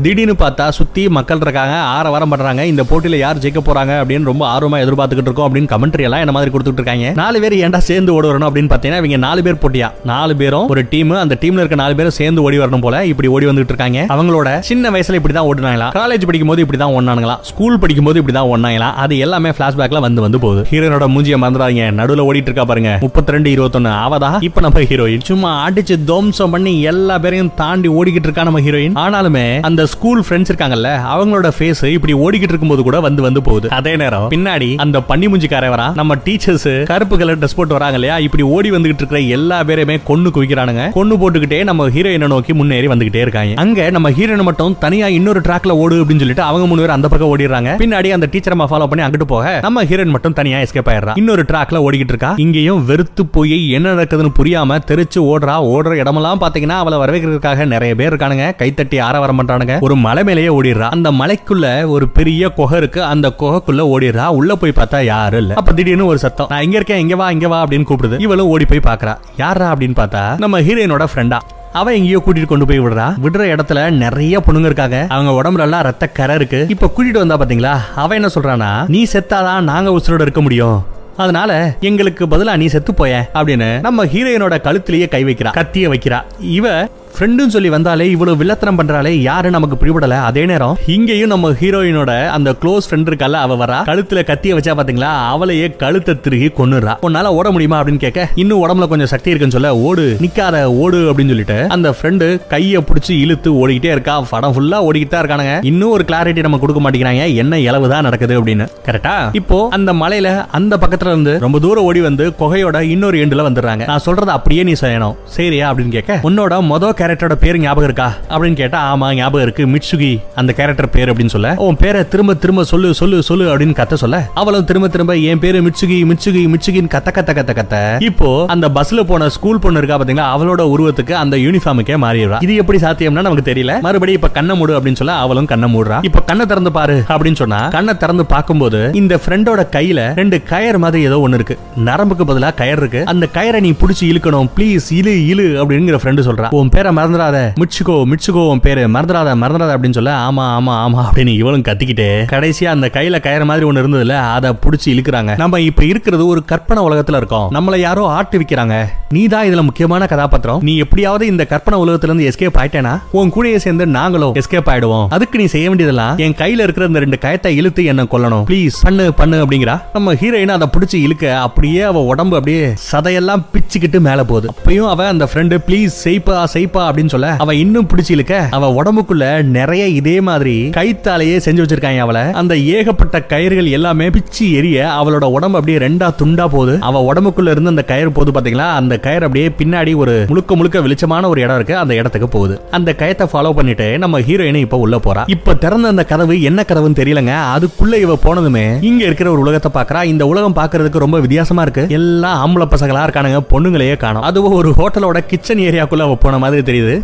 திடீர்னு பார்த்தா சுத்தி மக்கள் இருக்காங்க. ஆற வர வாரம் பண்றாங்க. இந்த போட்டியில யார் ஜெயிக்க போறாங்க அப்படின்னு ரொம்ப ஆர்வமா எதிர்பார்த்துக்கிட்டு இருக்கோம் அப்படின்னு கமெண்ட்ரி எல்லாம் என்ன மாதிரி கொடுத்துட்டு இருக்காங்க. நாலு பேர் ஏன்டா சேர்ந்து ஓடி வரணும் அப்படின்னு பாத்தீங்கன்னா இவங்க நாலு பேர் போட்டியா? நாலு பேரும் ஒரு டீம் அந்த டீம்ல இருக்க நாலு பேரும் சேர்ந்து ஓடி வரணும் போல இப்படி ஓடி வந்துட்டு இருக்காங்க. அவங்களோட சின்ன வயசுல இப்படி தான் ஓடுனாங்களா? காலேஜ் படிக்கும் போது இப்படி தான் ஒன்னானுங்களா ஸ்கூல் படிக்கும் போது இப்படி தான் ஒன்னாங்களா அது எல்லாமே பிளாஷ்பேக்ல வந்து வந்து போகுது. ஹீரோனோட மூஞ்சிய மறந்துடாதீங்க. நடுவில் ஓடிட்டு இருக்கா பாருங்க. முப்பத்தி ரெண்டு இருபத்தொன்னு. அவதா இப்ப நம்ம ஹீரோயின் சும்மா அடிச்சு தோம்சம் பண்ணி எல்லா பேரையும் தாண்டி ஓடிக்கிட்டு இருக்கா நம்ம ஹீரோயின் ஆனாலுமே அந்த ஸ்கூல் ஃப்ரெண்ட்ஸ் இருக்காங்கல்ல அவங்களோட ஃபேஸ் இப்படி ஓடிக்கிட்டு இருக்கும்போது கூட வந்து வந்து போகுது. அதே நேரம் பின்னாடி அந்த பண்ணி மூஞ்சிக்கார வரா நம்ம டீச்சர்ஸ் கருப்பு கலர் ட்ரெஸ் போட்டு வராங்க இல்லையா? இப்படி ஓடி வந்துகிட்டு இருக்கிற எல்லா பேருமே கொண்டு குவிக்கிறானுங்க. கொன்னு போட்டுக்கிட்டே நம்ம ஹீரோயினை நோக்கி முன்னேறி வந்துகிட்டே இருக்காங்க. அங்க நம்ம ஹீரோயின் மட்டும் தனியா இன்னொரு ட்ராக்ல ஓடு அப்படின்னு சொல்லிட்டு அவங்க மூணு பேர் அந்த பக்கம் ஓடிடுறாங்க. பின்னாடி அந்த டீச்சர் நம்ம ஃபாலோ பண்ணி அங்கிட்டு போக நம்ம ஹீரோயின் மட்டும் தனியா எஸ்கேப் ஆயிடுறா. இன்னொரு ட்ராக்ல ஓடிக்கிட்டு இருக்கா. இங்கேயும் வெறுத்து போய் என்ன நடக்குதுன்னு புரியாம தெரிச்சு ஓடுறா. ஓடுற இடமெல்லாம் பாத்தீங்கன்னா அவளை வரவேற்கிறதுக்காக நிறைய பேர் இருக்கானுங்க. கைத்தட்டி ஆற வர பண்றானுங்க. ஒரு மலை மேலேயே ஓடிடுறா. அந்த மலைக்குள்ள ஒரு ஒரு பெரிய குகை இருக்கு. அந்த குகைக்குள்ள ஓடிடுறா. உள்ள போய் பார்த்தா யாரும் இல்ல. அப்ப திடீர்னு ஒரு சத்தம். நான் இங்க இருக்கேன். இங்க வா இங்க வா அப்படின்னு கூப்பிடுது. இவளும் ஓடி போய் பாக்குறா யாரா அப்படின்னு பார்த்தா நம்ம ஹீரோயினோட ஃப்ரெண்டா அவன் எங்கேயோ கூட்டிட்டு கொண்டு போய் விடுறா. விடுற இடத்துல நிறைய பொண்ணுங்க இருக்காங்க. அவங்க உடம்புல எல்லாம் ரத்த கரை இருக்கு. இப்ப கூட்டிட்டு வந்தா பாத்தீங்களா? அவ என்ன சொல்றானா நீ செத்தாதான் நாங்க உசுரோட இருக்க முடியும். அதனால எங்களுக்கு பதிலா நீ செத்து போய அப்படின்னு நம்ம ஹீரோயினோட கழுத்திலேயே கை வைக்கிறா. கத்திய வைக்கிறா. இவ ஃப்ரெண்டுன்னு சொல்லி வந்தாலே இவ்வளவு வில்லத்தனம் பண்றாலே யாரு நமக்கு பிடிபடல. அதே நேரம் இங்கேயும் நம்ம ஹீரோயினோட அந்த க்ளோஸ் ஃப்ரெண்ட் இருக்கால அவ வரா. கழுத்துல கத்திய வச்சா பாத்தீங்களா அவளையே கழுத்தை திருகி கொண்டுறா உன்னால ஓட முடியுமா அப்படின்னு கேட்க இன்னும் உடம்புல கொஞ்சம் சக்தி இருக்குன்னு சொல்ல ஓடு நிக்காத ஓடு அப்படின்னு சொல்லிட்டு அந்த ஃப்ரெண்டு கையை பிடிச்சி இழுத்து ஓடிக்கிட்டே இருக்கா. படம் ஃபுல்லா ஓடிக்கிட்டு தான் இருக்கானுங்க. இன்னும் ஒரு கிளாரிட்டி நம்ம கொடுக்க மாட்டேங்கிறாங்க. என்ன இளவு தான் நடக்குது அப்படின்னு. கரெக்டா இப்போ அந்த மலையில அந்த பக்கத்துல இருந்து ரொம்ப தூரம் ஓடி வந்து குகையோட இன்னொரு எண்டுல வந்துடுறாங்க. நான் சொல்றது அப்படியே நீ செய்யணும். சரியா அப்படின்னு கேட்க உன்னோட மொதல் கேரக்டரோட பேர் ஞாபகம் இருக்கா? அப்படின்னு கேட்டா ஆமா ஞாபகம் இருக்கு. மிட்சுகி அந்த கேரக்டர் பேர் அப்படின்னு சொல்ல. உன் பேரை திரும்ப திரும்ப சொல்லு சொல்லு சொல்லு அப்படின்னு கத்த சொல்ல. அவளும் திரும்ப திரும்ப என் பேரு மிட்சுகி மிட்சுகி மிட்சுகின்னு கத்த கத்த கத்த கத்த. இப்போ அந்த பஸ்ல போன ஸ்கூல் பொண்ணு இருக்கா பாத்தீங்களா? அவளோட உருவத்துக்கு அந்த யூனிஃபார்முக்கே மாறிடுறா. இது எப்படி சாத்தியம்னா நமக்கு தெரியல. மறுபடியும் இப்ப கண்ணை மூடு அப்படின்னு சொல்ல அவளும் கண்ணை மூடுறா. இப்ப கண்ணை திறந்து பாரு அப்படின்னு சொன்னா கண்ணை திறந்து பார்க்கும்போது இந்த ஃப்ரெண்டோட கையில ரெண்டு கயர் மாதிரி ஏதோ ஒண்ணு இருக்கு. நரம்புக்கு பதிலா கயர் இருக்கு. அந்த கயரை நீ பிடிச்சி இழுக்கணும். ப்ளீஸ் இழு இழு அப்படிங்கிற ஃப்ரெண்டு சொல்றா. உன் பேரை மறந்துடாத. மிட்சுகோ மிட்சுகோ உன் பேரு. மறந்துடாத மறந்துடாத அப்படின்னு சொல்ல ஆமா ஆமா ஆமா அப்படின்னு இவளும் கத்திக்கிட்டு கடைசியா அந்த கையில கயிற மாதிரி ஒண்ணு இருந்ததுல அதை புடிச்சு இழுக்கிறாங்க. நம்ம இப்ப இருக்கிறது ஒரு கற்பனை உலகத்துல இருக்கோம். நம்மள யாரோ ஆட்டு விக்கிறாங்க. நீ தான் இதுல முக்கியமான கதாபாத்திரம். நீ எப்படியாவது இந்த கற்பனை உலகத்துல இருந்து எஸ்கேப் ஆயிட்டேனா? உன் கூடயே சேர்ந்து நாங்களும் எஸ்கேப் ஆயிடுவோம். அதுக்கு நீ செய்ய வேண்டியதெல்லாம் என் கையில இருக்கிற இந்த ரெண்டு கயத்தை இழுத்து என்ன கொல்லணும். ப்ளீஸ் பண்ணு பண்ணு அப்படிங்கிறா. நம்ம ஹீரோயின் அதை பிடிச்சி இழுக்க அப்படியே அவ உடம்பு அப்படியே சதையெல்லாம் பிச்சுக்கிட்டு மேல போகுது. அப்பயும் அவ அந்த ஃப்ரெண்டு ப்ளீஸ் செய்ப்பா செய்ப்பா அப்படின்னு சொல்ல அவ இன்னும் பிடிச்சி இழுக்க அவ உடம்புக்குள்ள நிறைய இதே மாதிரி கைத்தாலேயே செஞ்சு வச்சிருக்காங்க அவளை. அந்த ஏகப்பட்ட கயிறுகள் எல்லாமே பிச்சு எரிய அவளோட உடம்பு அப்படியே ரெண்டா துண்டா போகுது. அவ உடம்புக்குள்ள இருந்து அந்த கயிறு போகுது பாத்தீங்களா? அந்த கயிறு அப்படியே பின்னாடி ஒரு முழுக்க முழுக்க வெளிச்சமான ஒரு இடம் இருக்கு. அந்த இடத்துக்கு போகுது. அந்த கயத்தை ஃபாலோ பண்ணிட்டு நம்ம ஹீரோயினை இப்ப உள்ள போறா. இப்ப திறந்த அந்த கதவு என்ன கதவுன்னு தெரியலங்க. அதுக்குள்ள இவ போனதுமே இங்க இருக்கிற ஒரு உலகத்தை பாக்குறா. இந்த உலகம் பாக்குறதுக்கு ரொம்ப வித்தியாசமா இருக்கு. எல்லாம் ஆம்பளை பசங்களா இருக்கானுங்க பொண்ணுங்களையே காணும். அதுவும் ஒரு ஹோட்டலோட கிச்சன் ஏரியாக்குள்ள போன மாதிரி தெரியுது?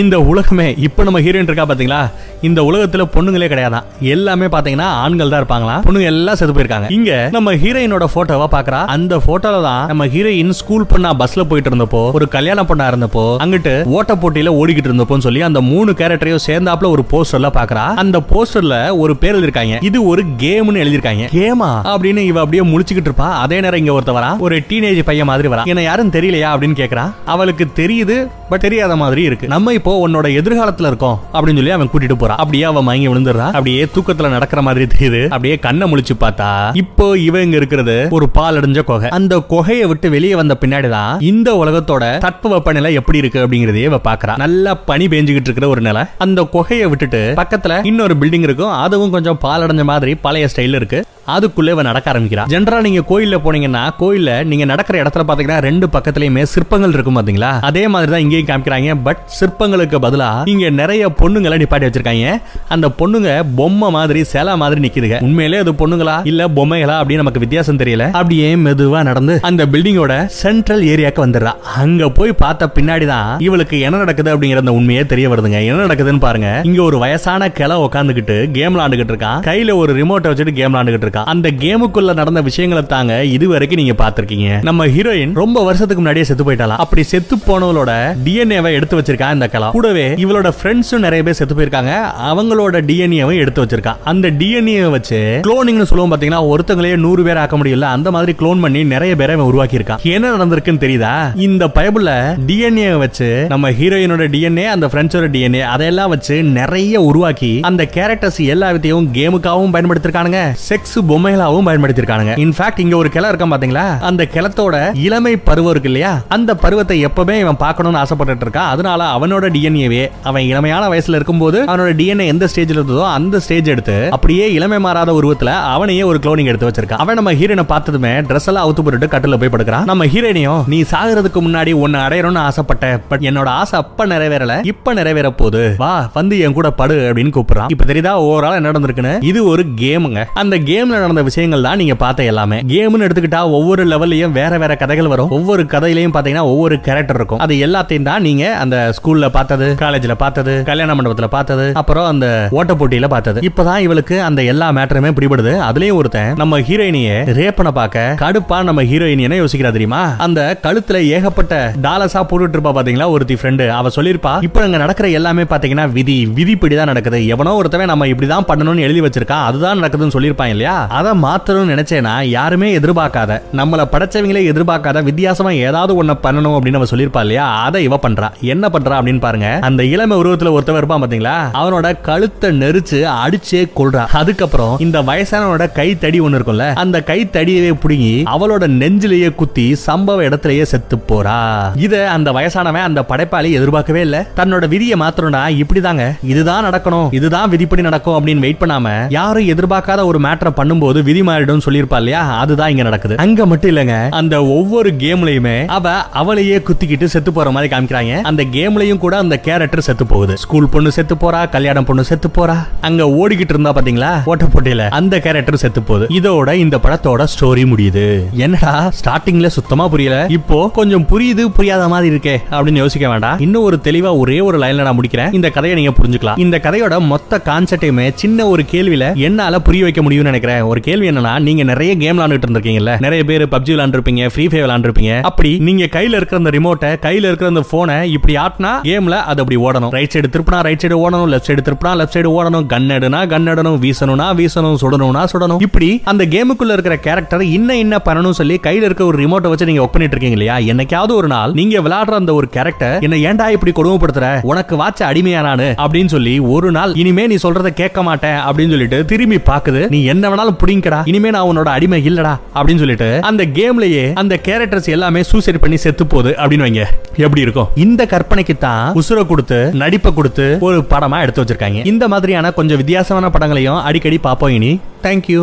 இந்த உலகமே இப்போ நம்ம ஹீரோயின் இருக்கா பார்த்தீங்களா இந்த உலகத்தில் பொண்ணுங்களே கிடையாதான். எல்லாமே பார்த்தீங்கன்னா ஆண்கள் தான் இருப்பாங்களா? பொண்ணுங்க எல்லாம் செத்து போயிருக்காங்க. இங்க நம்ம ஹீரோயினோட போட்டோவா பார்க்குறா அந்த போட்டோல தான் நம்ம ஹீரோயின் ஸ்கூல் பொண்ணா பஸ்ல போயிட்டு இருந்தப்போ ஒரு கல்யாணம் பண்ணா இருந்தப்போ அங்கிட்டு ஓட்ட போட்டியில ஓடிக்கிட்டு இருந்தப்போன்னு சொல்லி அந்த மூணு கேரக்டரையும் சேர்ந்தாப்புல ஒரு போஸ்டர்ல பாக்குறா. அந்த போஸ்டர்ல ஒரு பேர் எழுதிருக்காங்க இது ஒரு கேம்னு எழுதிருக்காங்க கேமா அப்படின்னு இவ அப்படியே முடிச்சுக்கிட்டு இருப்பா. அதே நேரம் இங்க ஒருத்த வரா ஒரு டீனேஜ் பையன் மாதிரி வரா என்ன யாரும் தெரியலையா அப்படின்னு கேக்குறா. அவளுக்கு தெரியுது பட் தெரியாத மாதிரி இருக்கு. நம்ம இப்போ உன்னோட எதிர்காலத்துல இருக்கோம் அப்படின்னு சொல்லி அவன் கூட்டிட்டு போறான். அப்படியே அவன் மயங்கி விழுந்துடுறா. அப்படியே தூக்கத்துல நடக்கிற மாதிரி தெரியுது. அப்படியே கண்ணை முழிச்சு பார்த்தா இப்போ இவங்க இங்க இருக்கிறது ஒரு பால் அடைஞ்ச குகை. அந்த குகையை விட்டு வெளியே வந்த பின்னாடிதான் இந்த உலகத்தோட தட்பவெப்பநிலை எப்படி இருக்கு அப்படிங்கறதையே இவ பாக்குறா. நல்லா பனி பெஞ்சுகிட்டு இருக்கிற ஒரு நிலை. அந்த குகையை விட்டுட்டு பக்கத்துல இன்னொரு பில்டிங் இருக்கும். அதுவும் கொஞ்சம் பால் அடைஞ்ச மாதிரி பழைய ஸ்டைல் இருக்கு. அதுக்குள்ள இவன் நடக்க ஆரம்பிக்கிறா ஜென்ரலா நீங்க கோயில்ல போனீங்கன்னா கோயில்ல நீங்க நடக்கிற இடத்துல பாத்தீங்கன்னா ரெண்டு பக்கத்துலயுமே சிற்பங்கள் இருக்கும் பாத்தீங்களா? அதே மாதிரி தான் இங்கேயும் காமிக்கிறாங்க. பட் சிற்பங்களுக்கு பதிலா இங்க நிறைய பொண்ணுங்களை நிப்பாட்டி வச்சிருக்காங்க. அந்த பொண்ணுங்க பொம்மை மாதிரி சிலை மாதிரி நிக்குதுங்க. உண்மையிலே அது பொண்ணுங்களா? இல்ல பொம்மைகளா? அப்படின்னு நமக்கு வித்தியாசம் தெரியல. அப்படியே மெதுவா நடந்து அந்த பில்டிங்கோட சென்ட்ரல் ஏரியாக்கு வந்துடுறா. அங்க போய் பார்த்த பின்னாடி தான் இவளுக்கு என்ன நடக்குது அப்படிங்கிற அந்த உண்மையே தெரிய வருதுங்க. என்ன நடக்குதுன்னு பாருங்க. இங்க ஒரு வயசான கிளை உட்காந்துக்கிட்டு கேம் விளாண்டுகிட்டு இருக்கான் கையில ஒரு ரிமோட்டை வச்சுட்டு கேம் விளாண்டுகிட்டு இருக்கான் அந்த கேமுக்குள்ள நடந்த விஷயங்களை தாங்க இது வரைக்கும் நீங்க பாத்திருக்கீங்க நம்ம ஹீரோயின் ரொம்ப வருஷத்துக்கு முன்னாடியே செத்து போயிட்டாலாம் அப்படி செத்து போனவளோட டிஎன்ஏவை எடுத்து வச்சிருக்கான் இந்த கலா. கூடவே இவளோட ஃப்ரெண்ட்ஸும் நிறைய பேர் செத்து போயிருக்காங்க. அவங்களோட டிஎன்ஏவை எடுத்து வச்சிருக்கான் அந்த டிஎன்ஏ வச்சு குளோனிங்னு சொல்லுவோம் பாத்தீங்கன்னா ஒருத்தங்களே நூறு பேர் ஆக்க முடியல. அந்த மாதிரி க்ளோன் பண்ணி நிறைய பேரை அவன் உருவாக்கி இருக்கான் என்ன நடந்திருக்குன்னு தெரியுதா? இந்த பைபிள்ல டிஎன்ஏ வச்சு நம்ம ஹீரோயினோட டிஎன்ஏ அந்த ஃப்ரெண்ட்ஸோட டிஎன்ஏ அதையெல்லாம் வச்சு நிறைய உருவாக்கி அந்த கேரக்டர்ஸ் எல்லா எல்லாத்தையும் கேமுக்காகவும் பயன்படுத்திருக்கானுங்க. செக்ஸ் பொம்மைகளாகவும் பயன்படுத்திருக்கானுங்க. இன்ஃபேக்ட் இங்க ஒரு கிளை இருக்கான் பாத்தீங்களா? அந்த கிளத்தோட இளமை பருவம் இருக்கு இல்லையா? அந்த பருவத்தை எப்பவுமே இவன் பார்க்கணும்னு ஆசைப்பட்டுட்டு இருக்கான் அதனால அவனோட டிஎன்ஏவே அவன் இளமையான வயசுல இருக்கும்போது அவனோட டிஎன்ஏ எந்த ஸ்டேஜ்ல இருந்ததோ அந்த ஸ்டேஜ் எடுத்து அப்படியே இளமை மாறாத உருவத்துல அவனையே ஒரு க்ளோனிங் எடுத்து வச்சிருக்கான் அவன் நம்ம ஹீரோனை பார்த்ததுமே ட்ரெஸ் எல்லாம் அவுத்து போட்டுட்டு கட்டில போய் படுக்கிறான். நம்ம ஹீரோனையும் நீ சாகுறதுக்கு முன்னாடி உன்னை அடையணும்னு ஆசைப்பட்ட பட் என்னோட ஆசை அப்ப நிறைவேறல. இப்ப நிறைவேற போகுது வா வந்து என் கூட படு அப்படின்னு கூப்பிடுறான். இப்ப தெரியுதா ஓவரால் என்ன நடந்திருக்குன்னு? இது ஒரு கேமுங்க அந்த கேம்ல நடந்த விஷயங்கள் தான் நீங்க பார்த்த எல்லாமே. கேம்னு எடுத்துக்கிட்டா ஒவ்வொரு லெவல்லையும் வேற வேற கதைகள் வரும். ஒவ்வொரு கதையிலையும் பாத்தீங்கன்னா ஒவ்வொரு கேரக்டர் இருக்கும். அது எல்லாத்தையும் தான் நீங்க? அந்த ஸ்கூல்ல பார்த்தது காலேஜ்ல பார்த்தது கல்யாண மண்டபத்துல பார்த்தது அப்புறம் அந்த ஓட்ட போட்டியில பார்த்தது. இப்பதான் இவளுக்கு அந்த எல்லா மேட்டருமே பிடிபடுது. அதுலயும் ஒருத்தன் நம்ம ஹீரோயினிய ரேப்பனை பார்க்க கடுப்பா நம்ம ஹீரோயின் என்ன யோசிக்கிறா தெரியுமா? அந்த கழுத்துல ஏகப்பட்ட டாலஸா போட்டுட்டு இருப்பா பாத்தீங்களா? ஒருத்தி ஃப்ரெண்டு அவ சொல்லிருப்பா இப்ப அங்க நடக்கிற எல்லாமே பாத்தீங்கன்னா விதி விதிப்படி தான் நடக்குது. எவனோ ஒருத்தவன் நம்ம இப்படிதான் பண்ணணும்னு எழுதி வச்சிருக்கான் அதுதான் நடக்குதுன்னு சொல்லியிருப்பான் இல்லையா? அதை மாத்தணும்னு நினைச்சேனா யாருமே எதிர்பார்க்காத நம்மள படைச்சவங்களே எதிர்பார்க்காத வித்தியாசமா ஏதாவது ஒண்ணு பண்ணணும் அப்படின்னு அவ சொல்லியிருப்பா இல்லையா? அதை இவ பண்றா. என்ன பண்றா அப்படின்னு பாருங்க. அந்த இளமை உருவத்துல ஒருத்தவன் இருப்பான் பாத்தீங்களா? அவனோட கழுத்தை நெரிச்சு அடிச்சே கொள்றா அதுக்கப்புறம் இந்த வயசானவனோட கை தடி ஒண்ணு இருக்கும்ல அந்த கை தடியவே புடுங்கி அவளோட நெஞ்சிலேயே குத்தி சம்பவ இடத்திலேயே செத்து போறா. இத அந்த வயசானவன் அந்த படைப்பாளி எதிர்பார்க்கவே இல்ல. தன்னோட விதியை மாத்தணும்னா இப்படிதாங்க. இதுதான் நடக்கணும். இதுதான் விதிப்படி நடக்கும் அப்படின்னு வெயிட் பண்ணாம யாரும் எதிர்பார்க்காத ஒரு மேட்டரை பண்ணும்போது விதி மாறிடும் சொல்லியிருப்பா இல்லையா? அதுதான் இங்க நடக்குது. அங்க மட்டும் இல்லங்க. அந்த ஒவ்வொரு கேம்லயுமே அவ அவளையே குத்திக்கிட்டு செத்து போற மாதிரி காமிக்கிறாங்க. அந்த கேம்லயும் கூட அந்த கேரக்டர் செத்து போகுது. ஸ்கூல் பொண்ணு செத்து போறா கல்யாணம் பொண்ணு செத்து போறா. அங்க ஓடிக்கிட்டு இருந்தா பாத்தீங்களா? ஓட்ட போட்டியில அந்த கேரக்டர் செத்து போகுது. இதோட இந்த படத்தோட ஸ்டோரி முடியுது. என்னடா ஸ்டார்டிங்ல சுத்தமா புரியல. இப்போ கொஞ்சம் புரியுது புரியாத மாதிரி இருக்கே அப்படின்னு யோசிக்க வேண்டாம். இன்னும் ஒரு தெளிவா ஒரே ஒரு லைன்ல நான் முடிக்கிறேன். இந்த கதையை நீங்க புரிஞ்சுக்கலாம். இந்த கதையோட மொத்த கான்செப்டையுமே சின்ன ஒரு கேள்வியில என்னால புரிய வைக்க முடியும்னு நினைக்கிறேன். ஒரு கேள்வி என்னன்னா நீங்க நிறைய கேம் விளாண்டுட்டு இருந்திருக்கீங்கல்ல. நிறைய பேர் பப்ஜி விளாண்டுருப்பீங்க ஃப்ரீ ஃபயர் விளாண்டுருப்பீங்க. அப்படி நீங்க கையில இருக்கிற அந்த ரிமோட்டை கையில இருக்கிற அந்த போனை இப்படி ஆட்டினா கேம்ல அது அப்படி ஓடணும். ரைட் சைடு திருப்பினா ரைட் சைடு ஓடணும் லெஃப்ட் சைடு திருப்பினா லெஃப்ட் சைடு ஓடணும். கன் எடுனா கன் எடுணும் வீசணும்னா வீசணும் சுடணும்னா சுடணும். இப்படி அந்த கேமுக்குள்ள இருக்கிற கேரக்டர் இன்ன என்ன பண்ணணும் சொல்லி கையில இருக்க ஒரு ரிமோட்டை வச்சு நீங்க ஒர்க் பண்ணிட்டு இருக்கீங்க இல்லையா? என்னைக்காவது ஒரு நாள் நீங்க விளையாடுற அந்த ஒரு கேரக்டர் என்ன ஏன்டா இப்படி கொடுமைப்படுத்துற? உனக்கு வாட்ச அடிமையா அப்படின்னு சொல்லி ஒரு நாள் இனிமே நீ சொல்றத கேட்க மாட்டேன். அப்படின்னு சொல்லிட்டு திரும்பி பாக்குது நீ என்ன வேணாலும் புடிங்கடா. இனிமே நான் உன்னோட அடிமை இல்லடா. அப்படின்னு சொல்லிட்டு அந்த கேம்லயே அந்த கேரக்டர்ஸ் எல்லாமே சூசைட் பண்ணி செத்து போகுது அப்படின்னு வைங்க. எப்படி இருக்கும்? இந்த கற்பனைக்கு தான் உசுர கொடுத்து நடிப்பை கொடுத்து ஒரு படமா எடுத்து வச்சிருக்காங்க. இந்த மாதிரியான கொஞ்சம் வித்தியாசமான படங்களையும் அடிக்கடி பார்ப்போம் இனி. தேங்க்யூ